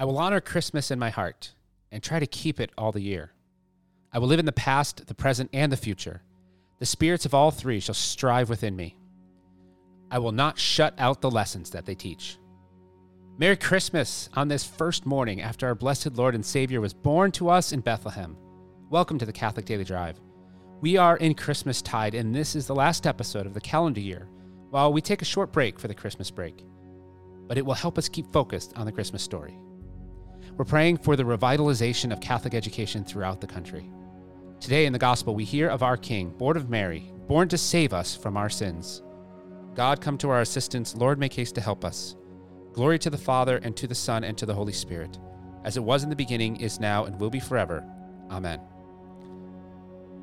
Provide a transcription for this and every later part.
I will honor Christmas in my heart and try to keep it all the year. I will live in the past, the present, and the future. The spirits of all three shall strive within me. I will not shut out the lessons that they teach. Merry Christmas on this first morning after our blessed Lord and Savior was born to us in Bethlehem. Welcome to the Catholic Daily Drive. We are in Christmas tide, and this is the last episode of the calendar year while we take a short break for the Christmas break. But it will help us keep focused on the Christmas story. We're praying for the revitalization of Catholic education throughout the country. Today in the Gospel, we hear of our King, born of Mary, born to save us from our sins. God, come to our assistance. Lord, make haste to help us. Glory to the Father, and to the Son, and to the Holy Spirit, as it was in the beginning, is now, and will be forever. Amen.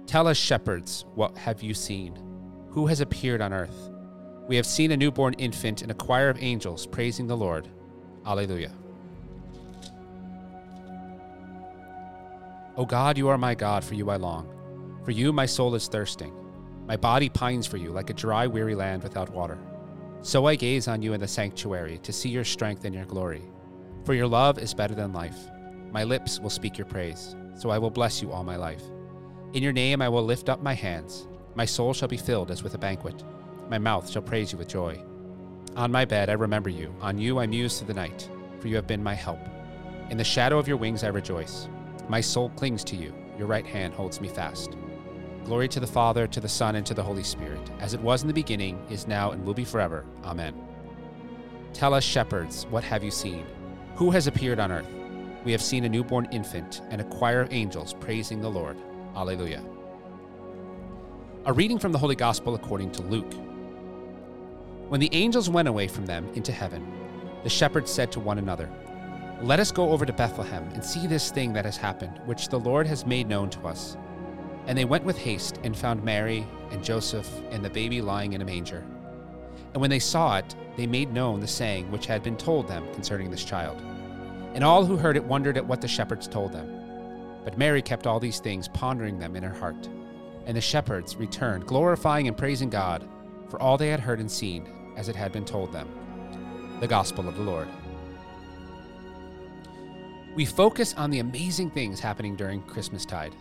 Tell us, shepherds, what have you seen? Who has appeared on earth? We have seen a newborn infant and a choir of angels praising the Lord. Alleluia. O God, you are my God, for you I long. For you my soul is thirsting. My body pines for you like a dry, weary land without water. So I gaze on you in the sanctuary to see your strength and your glory. For your love is better than life. My lips will speak your praise, so I will bless you all my life. In your name I will lift up my hands. My soul shall be filled as with a banquet. My mouth shall praise you with joy. On my bed I remember you. On you I muse through the night, for you have been my help. In the shadow of your wings I rejoice. My soul clings to you. Your right hand holds me fast. Glory to the Father, to the Son, and to the Holy Spirit, as it was in the beginning, is now, and will be forever. Amen. Tell us, shepherds, what have you seen? Who has appeared on earth? We have seen a newborn infant and a choir of angels praising the Lord. Alleluia. A reading from the Holy Gospel according to Luke. When the angels went away from them into heaven, the shepherds said to one another, Let us go over to Bethlehem and see this thing that has happened, which the Lord has made known to us. And they went with haste and found Mary and Joseph and the baby lying in a manger. And when they saw it, they made known the saying which had been told them concerning this child. And all who heard it wondered at what the shepherds told them. But Mary kept all these things, pondering them in her heart. And the shepherds returned, glorifying and praising God for all they had heard and seen, as it had been told them. The Gospel of the Lord. We focus on the amazing things happening during Christmastide.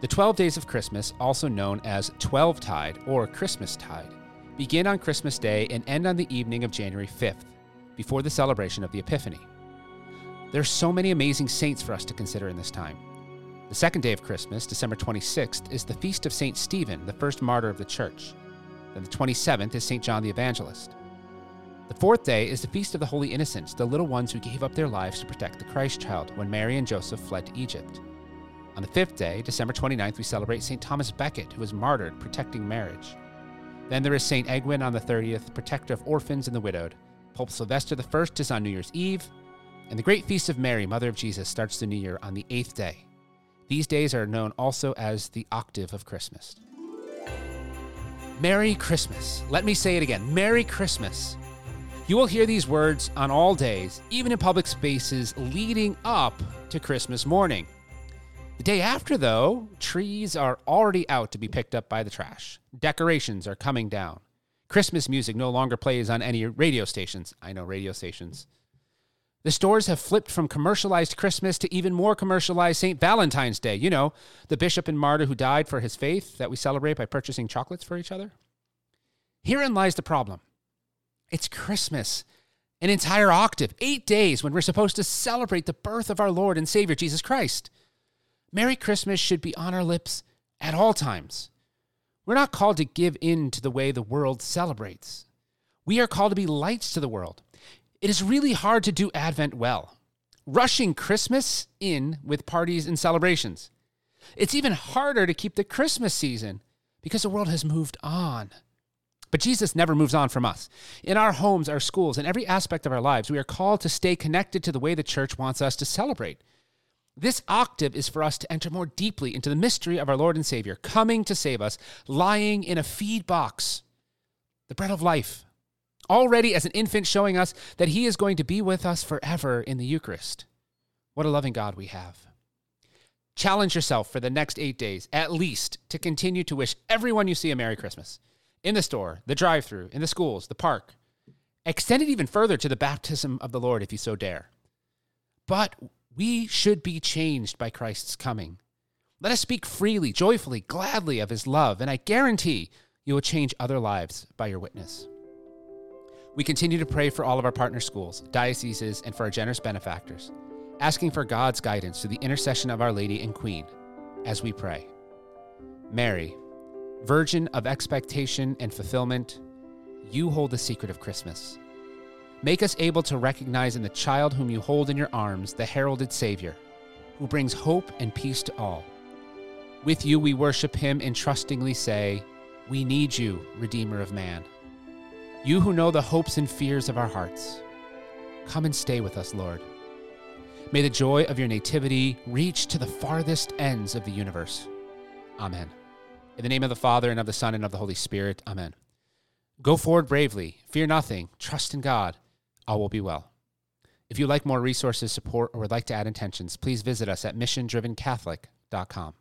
The 12 days of Christmas, also known as Twelve Tide or Christmastide, begin on Christmas Day and end on the evening of January 5th, before the celebration of the Epiphany. There are so many amazing saints for us to consider in this time. The second day of Christmas, December 26th, is the feast of St. Stephen, the first martyr of the church. Then the 27th is St. John the Evangelist. The fourth day is the feast of the Holy Innocents, the little ones who gave up their lives to protect the Christ child when Mary and Joseph fled to Egypt. On the fifth day, December 29th, we celebrate St. Thomas Becket, who was martyred protecting marriage. Then there is St. Egwin on the 30th, protector of orphans and the widowed. Pope Sylvester I is on New Year's Eve. And the great feast of Mary, Mother of Jesus, starts the new year on the eighth day. These days are known also as the octave of Christmas. Merry Christmas. Let me say it again Merry Christmas. You will hear these words on all days, even in public spaces leading up to Christmas morning. The day after, though, trees are already out to be picked up by the trash. Decorations are coming down. Christmas music no longer plays on any radio stations. I know radio stations. The stores have flipped from commercialized Christmas to even more commercialized St. Valentine's Day. You know, the bishop and martyr who died for his faith that we celebrate by purchasing chocolates for each other. Herein lies the problem it's Christmas, an entire octave, eight days when we're supposed to celebrate the birth of our Lord and Savior Jesus Christ. Merry Christmas should be on our lips at all times. We're not called to give in to the way the world celebrates. We are called to be lights to the world. It is really hard to do Advent well, rushing Christmas in with parties and celebrations. It's even harder to keep the Christmas season because the world has moved on. But Jesus never moves on from us. In our homes, our schools, and every aspect of our lives, we are called to stay connected to the way the church wants us to celebrate. This octave is for us to enter more deeply into the mystery of our Lord and Savior, coming to save us, lying in a feed box, the bread of life, already as an infant showing us that he is going to be with us forever in the Eucharist. What a loving God we have. Challenge yourself for the next eight days, at least, to continue to wish everyone you see a Merry Christmas. In the store, the drive through, in the schools, the park. Extend it even further to the baptism of the Lord if you so dare. but we should be changed by Christ's coming. Let us speak freely, joyfully, gladly of his love, and I guarantee you will change other lives by your witness. We continue to pray for all of our partner schools, dioceses, and for our generous benefactors, asking for God's guidance through the intercession of Our Lady and Queen as we pray. Mary, Virgin of expectation and fulfillment, you hold the secret of Christmas. Make us able to recognize in the child whom you hold in your arms the heralded Savior, who brings hope and peace to all. With you we worship him and trustingly say, We need you, Redeemer of man. You who know the hopes and fears of our hearts, come and stay with us, Lord. May the joy of your nativity reach to the farthest ends of the universe. Amen. In the name of the Father, and of the Son, and of the Holy Spirit. Amen. Go forward bravely, fear nothing, trust in God, all will be well. If you'd like more resources, support, or would like to add intentions, please visit us at missiondrivencatholic.com.